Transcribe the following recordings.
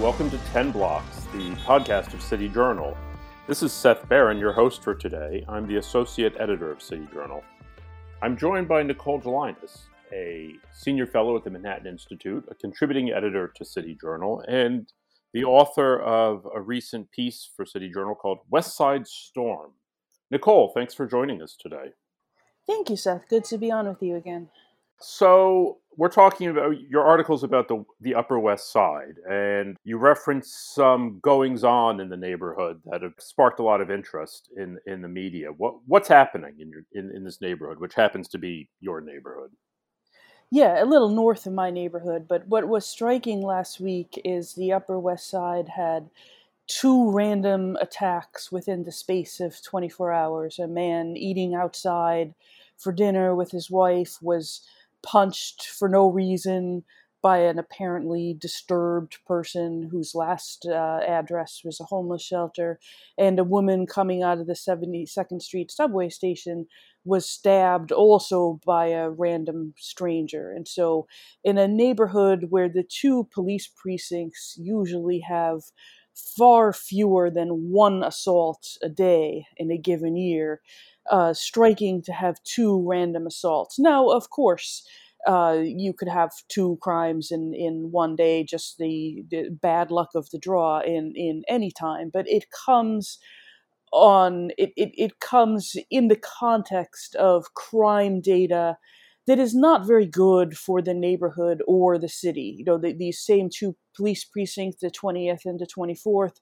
Welcome to 10 Blocks, the podcast of City Journal. This is Seth Barron, your host for today. I'm the associate editor of City Journal. I'm joined by Nicole Gelinas, a senior fellow at the Manhattan Institute, a contributing editor to City Journal, and the author of a recent piece for City Journal called West Side Storm. Nicole, thanks for joining us today. Thank you, Seth. Good to be on with you again. So we're talking about your articles about the the Upper West Side, and you reference some goings on in the neighborhood that have sparked a lot of interest in in the media. What what's happening in your in, in this neighborhood, which happens to be your neighborhood? Yeah, a little north of my neighborhood. But what was striking last week is the Upper West Side had two random attacks within the space of 24 hours. A man eating outside for dinner with his wife was punched for no reason by an apparently disturbed person whose last uh, address was a homeless shelter, and a woman coming out of the 72nd Street subway station was stabbed also by a random stranger. And so, in a neighborhood where the two police precincts usually have far fewer than one assault a day in a given year, uh, striking to have two random assaults. Now, of course, uh, you could have two crimes in, in one day, just the, the bad luck of the draw in, in any time. But it comes on it, it, it comes in the context of crime data that is not very good for the neighborhood or the city. You know, the, these same two police precincts, the 20th and the 24th,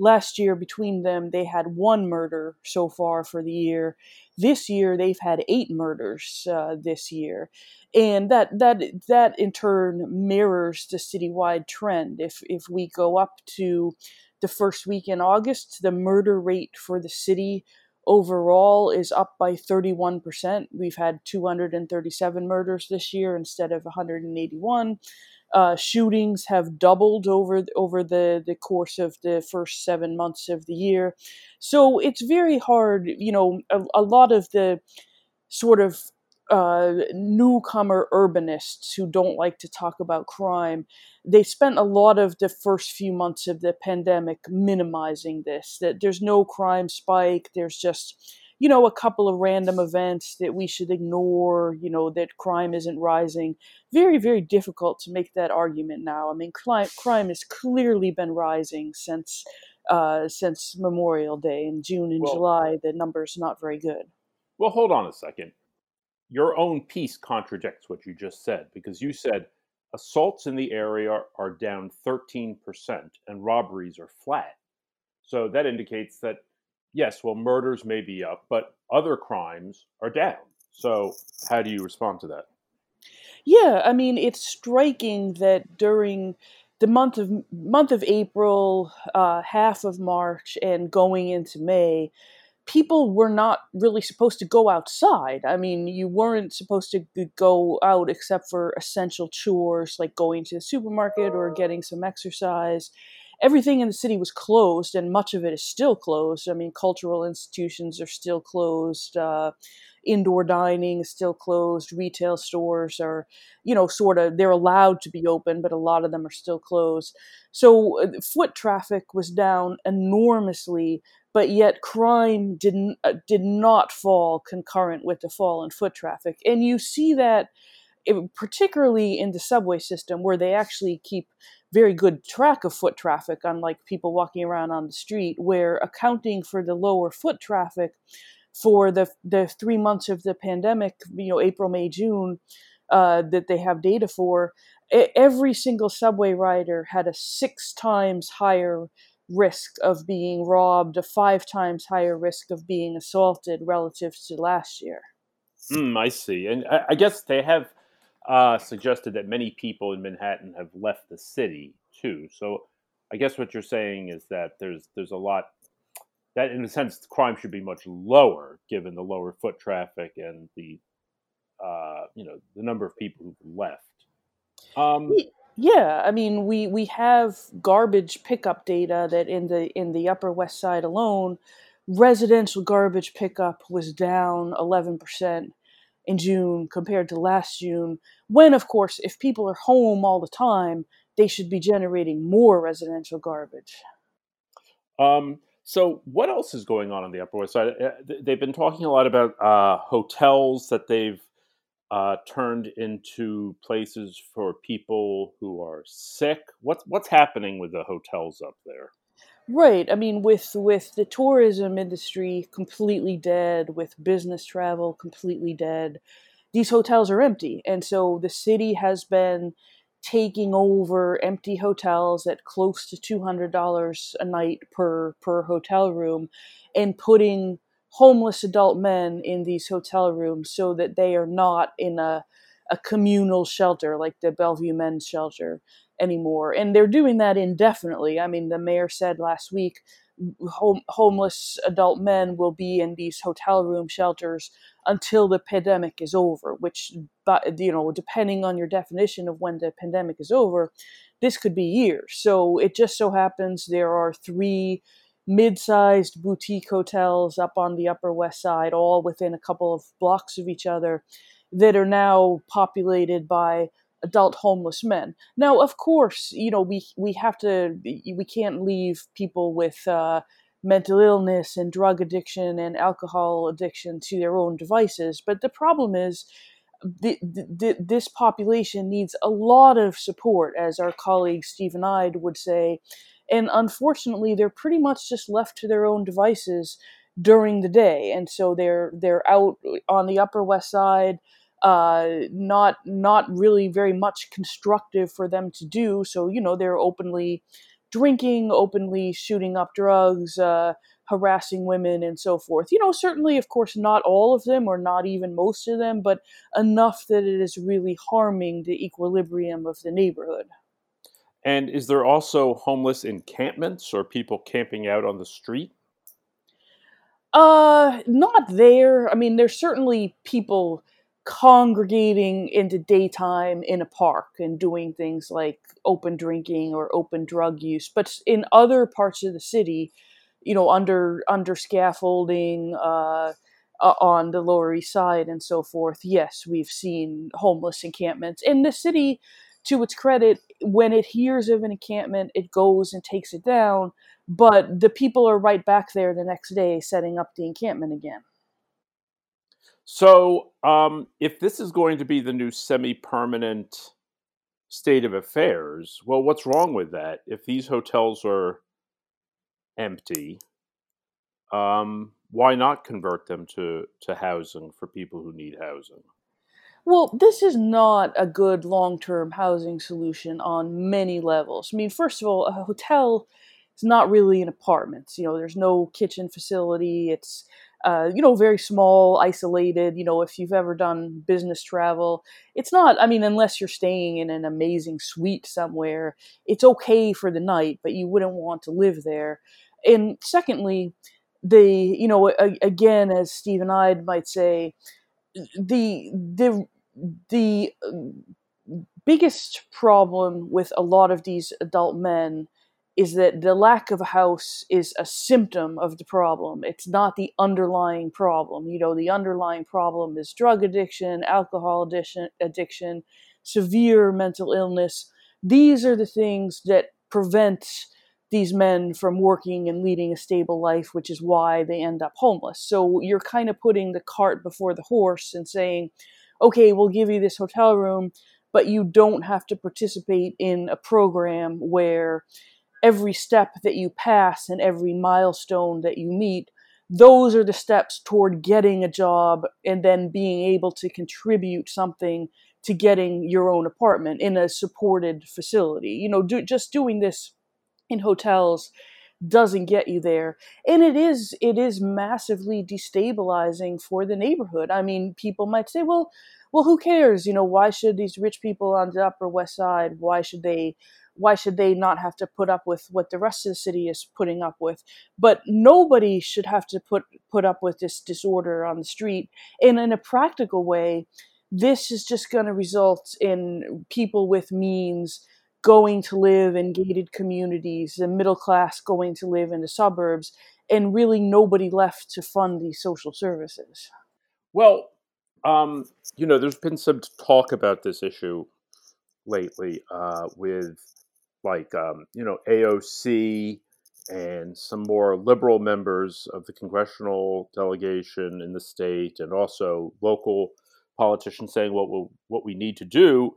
last year between them, they had one murder so far for the year. This year, they've had eight murders uh, this year, and that that that in turn mirrors the citywide trend. If if we go up to the first week in August, the murder rate for the city overall is up by 31%. We've had 237 murders this year instead of 181. Uh, shootings have doubled over over the, the course of the first seven months of the year. So it's very hard, you know, a, a lot of the sort of uh, newcomer urbanists who don't like to talk about crime, they spent a lot of the first few months of the pandemic minimizing this. That there's no crime spike. There's just, you know, a couple of random events that we should ignore. You know, that crime isn't rising. Very, very difficult to make that argument now. I mean, crime crime has clearly been rising since uh, since Memorial Day in June and well, July. The numbers not very good. Well, hold on a second your own piece contradicts what you just said because you said assaults in the area are down 13% and robberies are flat. So that indicates that, yes, well, murders may be up, but other crimes are down. So how do you respond to that? Yeah, I mean, it's striking that during the month of month of April, uh, half of March, and going into May, people were not really supposed to go outside. I mean, you weren't supposed to go out except for essential chores like going to the supermarket or getting some exercise. Everything in the city was closed, and much of it is still closed. I mean, cultural institutions are still closed. Uh, indoor dining is still closed. Retail stores are, you know, sort of, they're allowed to be open, but a lot of them are still closed. So uh, foot traffic was down enormously but yet crime didn't uh, did not fall concurrent with the fall in foot traffic. And you see that it, particularly in the subway system where they actually keep very good track of foot traffic unlike people walking around on the street where accounting for the lower foot traffic for the the 3 months of the pandemic you know April May June uh, that they have data for every single subway rider had a six times higher risk of being robbed, a five times higher risk of being assaulted relative to last year. Mm, I see. And I, I guess they have uh, suggested that many people in Manhattan have left the city too. So I guess what you're saying is that there's there's a lot that in a sense crime should be much lower given the lower foot traffic and the uh, you know the number of people who've left. Um, yeah, I mean, we we have garbage pickup data that in the in the Upper West Side alone, residential garbage pickup was down eleven percent, in June compared to last June, when, of course, if people are home all the time, they should be generating more residential garbage. Um, so, what else is going on on the Upper West Side? Uh, they've been talking a lot about uh, hotels that they've uh, turned into places for people who are sick. What's what's happening with the hotels up there? Right. I mean, with with the tourism industry completely dead, with business travel completely dead, these hotels are empty, and so the city has been taking over empty hotels at close to two hundred dollars a night per per hotel room, and putting homeless adult men in these hotel rooms so that they are not in a a communal shelter like the Bellevue Men's Shelter anymore. And they're doing that indefinitely. I mean, the mayor said last week home, homeless adult men will be in these hotel room shelters until the pandemic is over, which, but you know, depending on your definition of when the pandemic is over, this could be years. So it just so happens there are three mid-sized boutique hotels up on the upper west side all within a couple of blocks of each other that are now populated by adult homeless men. Now, of course, you know we we have to we can't leave people with uh, mental illness and drug addiction and alcohol addiction to their own devices. But the problem is. The, the, this population needs a lot of support, as our colleague Stephen Eide would say, and unfortunately, they're pretty much just left to their own devices during the day, and so they're they're out on the Upper West Side, uh, not not really very much constructive for them to do. So you know they're openly drinking, openly shooting up drugs, uh, harassing women, and so forth. You know, certainly, of course, not all of them, or not even most of them, but enough that it is really harming the equilibrium of the neighborhood. And is there also homeless encampments or people camping out on the street? Uh, not there. I mean, there's certainly people congregating into daytime in a park and doing things like open drinking or open drug use but in other parts of the city you know under under scaffolding uh, on the lower east side and so forth yes we've seen homeless encampments in the city to its credit when it hears of an encampment it goes and takes it down but the people are right back there the next day setting up the encampment again so, um, if this is going to be the new semi permanent state of affairs, well, what's wrong with that? If these hotels are empty, um, why not convert them to, to housing for people who need housing? Well, this is not a good long term housing solution on many levels. I mean, first of all, a hotel is not really an apartment. You know, there's no kitchen facility. It's uh, you know, very small, isolated. You know, if you've ever done business travel, it's not, I mean, unless you're staying in an amazing suite somewhere, it's okay for the night, but you wouldn't want to live there. And secondly, the, you know, a, again, as Steve Eide might say, the, the, the uh, biggest problem with a lot of these adult men is that the lack of a house is a symptom of the problem. It's not the underlying problem. You know, the underlying problem is drug addiction, alcohol addiction, addiction, severe mental illness. These are the things that prevent these men from working and leading a stable life, which is why they end up homeless. So you're kind of putting the cart before the horse and saying, okay, we'll give you this hotel room, but you don't have to participate in a program where every step that you pass and every milestone that you meet, those are the steps toward getting a job and then being able to contribute something to getting your own apartment in a supported facility. You know, do, just doing this in hotels doesn't get you there. And it is it is massively destabilizing for the neighborhood. I mean people might say well well who cares? You know why should these rich people on the upper west side why should they why should they not have to put up with what the rest of the city is putting up with? But nobody should have to put put up with this disorder on the street. And in a practical way this is just going to result in people with means going to live in gated communities the middle class going to live in the suburbs and really nobody left to fund these social services. Well Um, you know, there's been some talk about this issue lately uh, with like um, you know AOC and some more liberal members of the congressional delegation in the state, and also local politicians saying what we what we need to do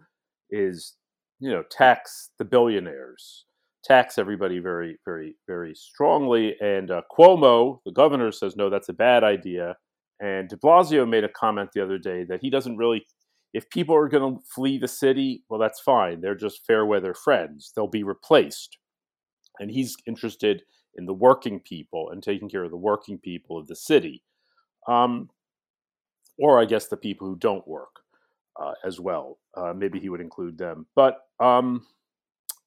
is you know tax the billionaires, tax everybody very very very strongly. And uh, Cuomo, the governor, says no, that's a bad idea. And De Blasio made a comment the other day that he doesn't really if people are going to flee the city, well, that's fine. They're just fair weather friends. They'll be replaced. And he's interested in the working people and taking care of the working people of the city. Um, or I guess the people who don't work uh, as well. Uh, maybe he would include them. But um,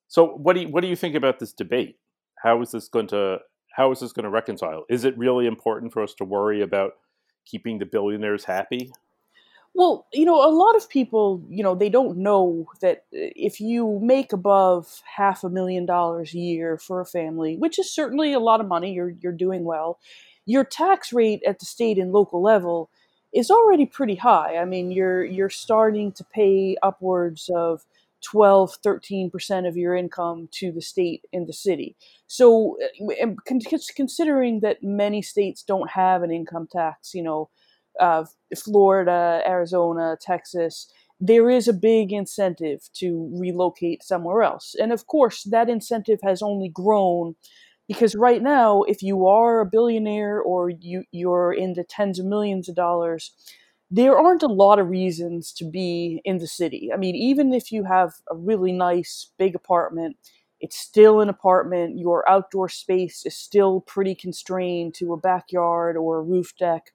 so, what do you, what do you think about this debate? How is this going to how is this going to reconcile? Is it really important for us to worry about keeping the billionaires happy? Well, you know, a lot of people, you know, they don't know that uh, if you make above half a million dollars a year for a family, which is certainly a lot of money, you're you're doing well. Your tax rate at the state and local level is already pretty high. I mean, you're you're starting to pay upwards of 12, 13% of your income to the state and the city. So, uh, considering that many states don't have an income tax, you know, uh, Florida, Arizona, Texas, there is a big incentive to relocate somewhere else. And of course, that incentive has only grown because right now, if you are a billionaire or you, you're into tens of millions of dollars, there aren't a lot of reasons to be in the city. I mean, even if you have a really nice big apartment, it's still an apartment. Your outdoor space is still pretty constrained to a backyard or a roof deck.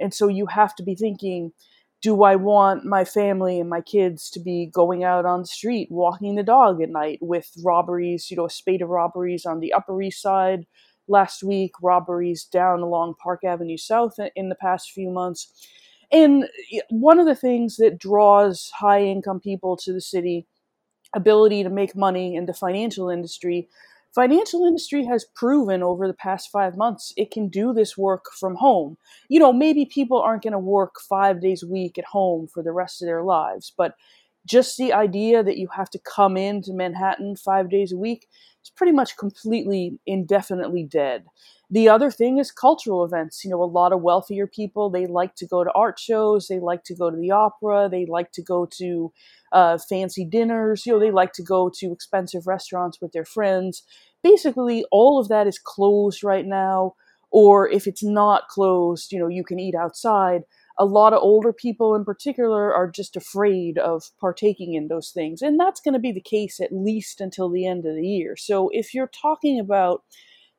And so you have to be thinking, do I want my family and my kids to be going out on the street, walking the dog at night with robberies, you know, a spate of robberies on the Upper East Side last week, robberies down along Park Avenue South in the past few months. And one of the things that draws high income people to the city, ability to make money in the financial industry, financial industry has proven over the past five months it can do this work from home. You know, maybe people aren't going to work five days a week at home for the rest of their lives, but just the idea that you have to come into Manhattan five days a week is pretty much completely indefinitely dead. The other thing is cultural events. You know, a lot of wealthier people, they like to go to art shows, they like to go to the opera, they like to go to uh, fancy dinners, you know, they like to go to expensive restaurants with their friends. Basically, all of that is closed right now. Or if it's not closed, you know, you can eat outside a lot of older people in particular are just afraid of partaking in those things. And that's going to be the case at least until the end of the year. So if you're talking about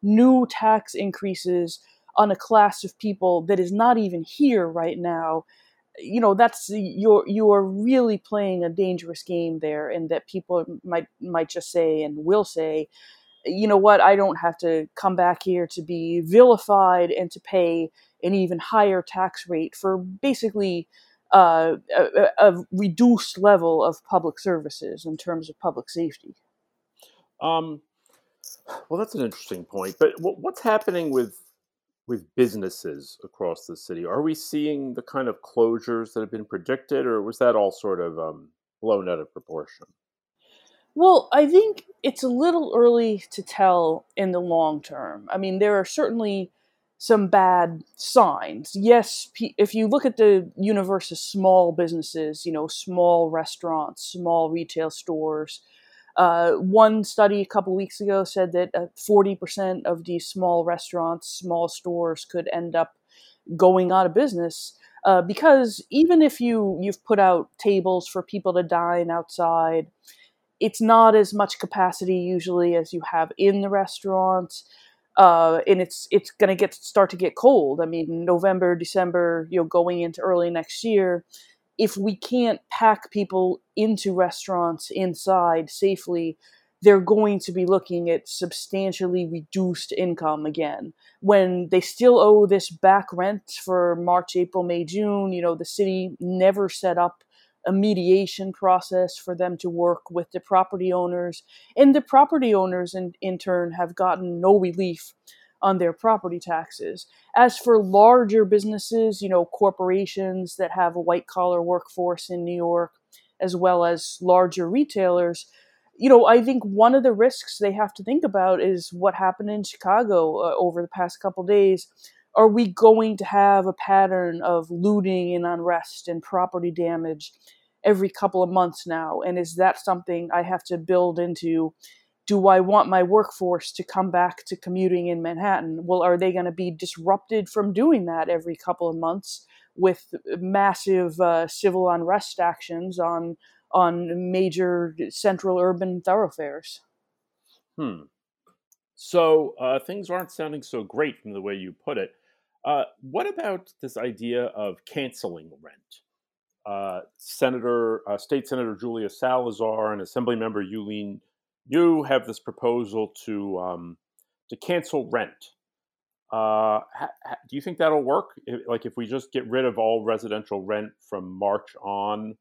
new tax increases on a class of people that is not even here right now you know that's you're you're really playing a dangerous game there and that people might might just say and will say you know what i don't have to come back here to be vilified and to pay an even higher tax rate for basically uh, a, a, reduced level of public services in terms of public safety um, well, that's an interesting point. But what's happening with with businesses across the city? Are we seeing the kind of closures that have been predicted, or was that all sort of um, blown out of proportion? Well, I think it's a little early to tell in the long term. I mean, there are certainly some bad signs. Yes, if you look at the universe of small businesses, you know, small restaurants, small retail stores, uh, one study a couple weeks ago said that uh, 40% of these small restaurants, small stores could end up going out of business uh, because even if you you've put out tables for people to dine outside, it's not as much capacity usually as you have in the restaurant. Uh, and it's it's going to get start to get cold. I mean, November, December, you know, going into early next year, if we can't pack people into restaurants inside safely, they're going to be looking at substantially reduced income again. When they still owe this back rent for March, April, May, June, you know, the city never set up a mediation process for them to work with the property owners. And the property owners, in, in turn, have gotten no relief on their property taxes. As for larger businesses, you know, corporations that have a white collar workforce in New York, as well as larger retailers, you know, I think one of the risks they have to think about is what happened in Chicago uh, over the past couple days. Are we going to have a pattern of looting and unrest and property damage every couple of months now? And is that something I have to build into? Do I want my workforce to come back to commuting in Manhattan? Well, are they going to be disrupted from doing that every couple of months with massive uh, civil unrest actions on on major central urban thoroughfares. Hmm. So uh, things aren't sounding so great from the way you put it. Uh, what about this idea of canceling rent? Uh, Senator, uh, State Senator Julia Salazar and Assemblymember Yuh-Line Niou have this proposal to um, to cancel rent. Uh, ha, ha, do you think that'll work? If, like, if we just get rid of all residential rent from March on,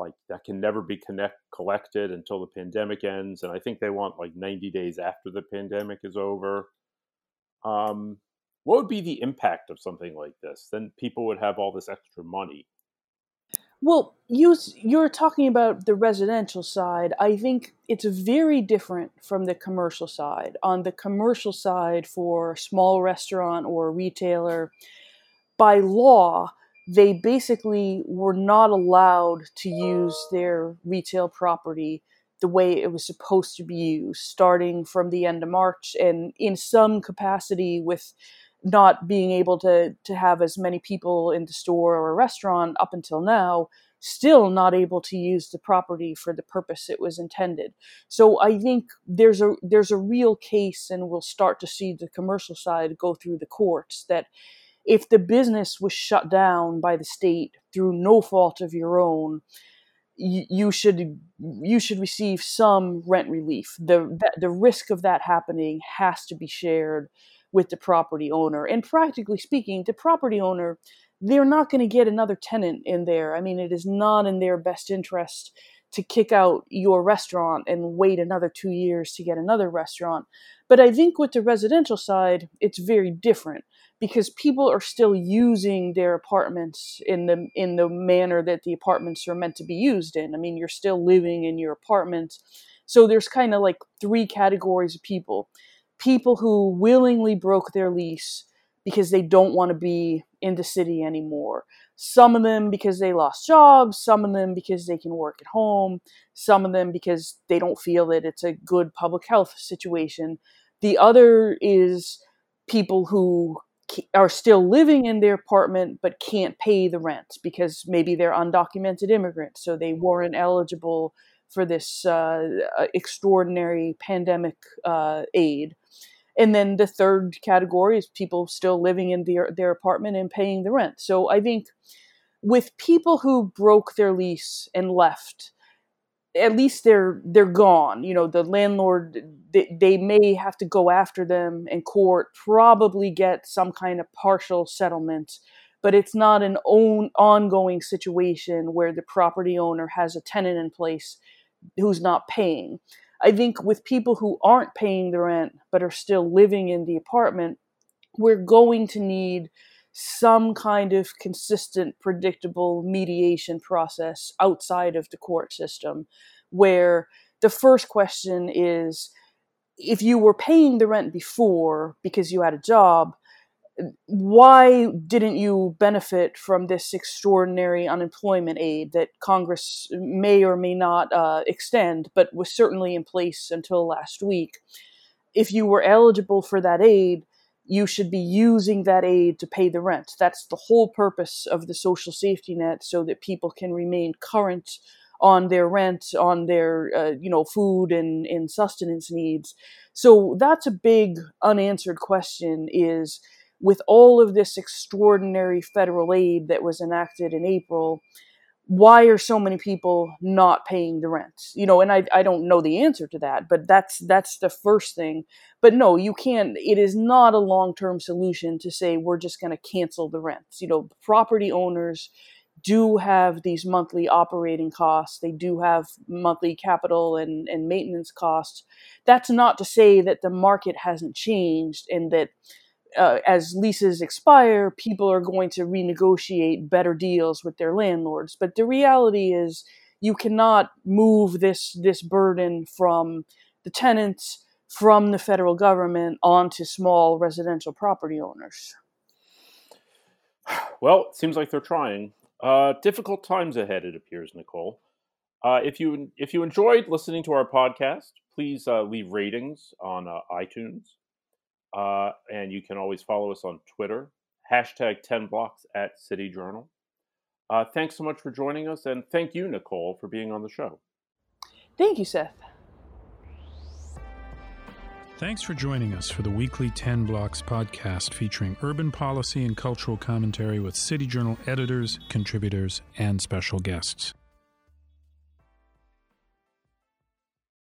like that can never be connect collected until the pandemic ends and i think they want like 90 days after the pandemic is over um, what would be the impact of something like this then people would have all this extra money well you you're talking about the residential side. I think it's very different from the commercial side. On the commercial side for a small restaurant or retailer by law they basically were not allowed to use their retail property the way it was supposed to be used, starting from the end of March, and in some capacity with not being able to to have as many people in the store or a restaurant up until now still not able to use the property for the purpose it was intended so i think there's a there's a real case and we'll start to see the commercial side go through the courts that if the business was shut down by the state through no fault of your own, you, you should you should receive some rent relief. The the risk of that happening has to be shared with the property owner. And practically speaking, the property owner they're not going to get another tenant in there. I mean, it is not in their best interest to kick out your restaurant and wait another two years to get another restaurant. But I think with the residential side, it's very different because people are still using their apartments in the in the manner that the apartments are meant to be used in. I mean, you're still living in your apartment. So there's kind of like three categories of people. People who willingly broke their lease because they don't want to be in the city anymore. Some of them because they lost jobs, some of them because they can work at home, some of them because they don't feel that it's a good public health situation. The other is people who are still living in their apartment but can't pay the rent because maybe they're undocumented immigrants, so they weren't eligible for this uh, extraordinary pandemic uh, aid. And then the third category is people still living in their, their apartment and paying the rent. So I think with people who broke their lease and left, at least they're they're gone you know the landlord they, they may have to go after them in court probably get some kind of partial settlement but it's not an own ongoing situation where the property owner has a tenant in place who's not paying i think with people who aren't paying the rent but are still living in the apartment we're going to need some kind of consistent, predictable mediation process outside of the court system where the first question is if you were paying the rent before because you had a job, why didn't you benefit from this extraordinary unemployment aid that Congress may or may not uh, extend, but was certainly in place until last week? If you were eligible for that aid, you should be using that aid to pay the rent. That's the whole purpose of the social safety net so that people can remain current on their rent, on their uh, you know food and, and sustenance needs. So that's a big unanswered question is with all of this extraordinary federal aid that was enacted in April, why are so many people not paying the rent you know and I, I don't know the answer to that but that's that's the first thing. But no you can't it is not a long-term solution to say we're just going to cancel the rents. You know property owners do have these monthly operating costs, they do have monthly capital and, and maintenance costs. That's not to say that the market hasn't changed and that uh, as leases expire, people are going to renegotiate better deals with their landlords. But the reality is, you cannot move this this burden from the tenants from the federal government onto small residential property owners. Well, it seems like they're trying. Uh, difficult times ahead, it appears, Nicole. Uh, if you if you enjoyed listening to our podcast, please uh, leave ratings on uh, iTunes, uh, and you can always follow us on Twitter hashtag ten blocks at City Journal. Uh, thanks so much for joining us, and thank you, Nicole, for being on the show. Thank you, Seth. Thanks for joining us for the weekly 10 Blocks podcast featuring urban policy and cultural commentary with City Journal editors, contributors, and special guests.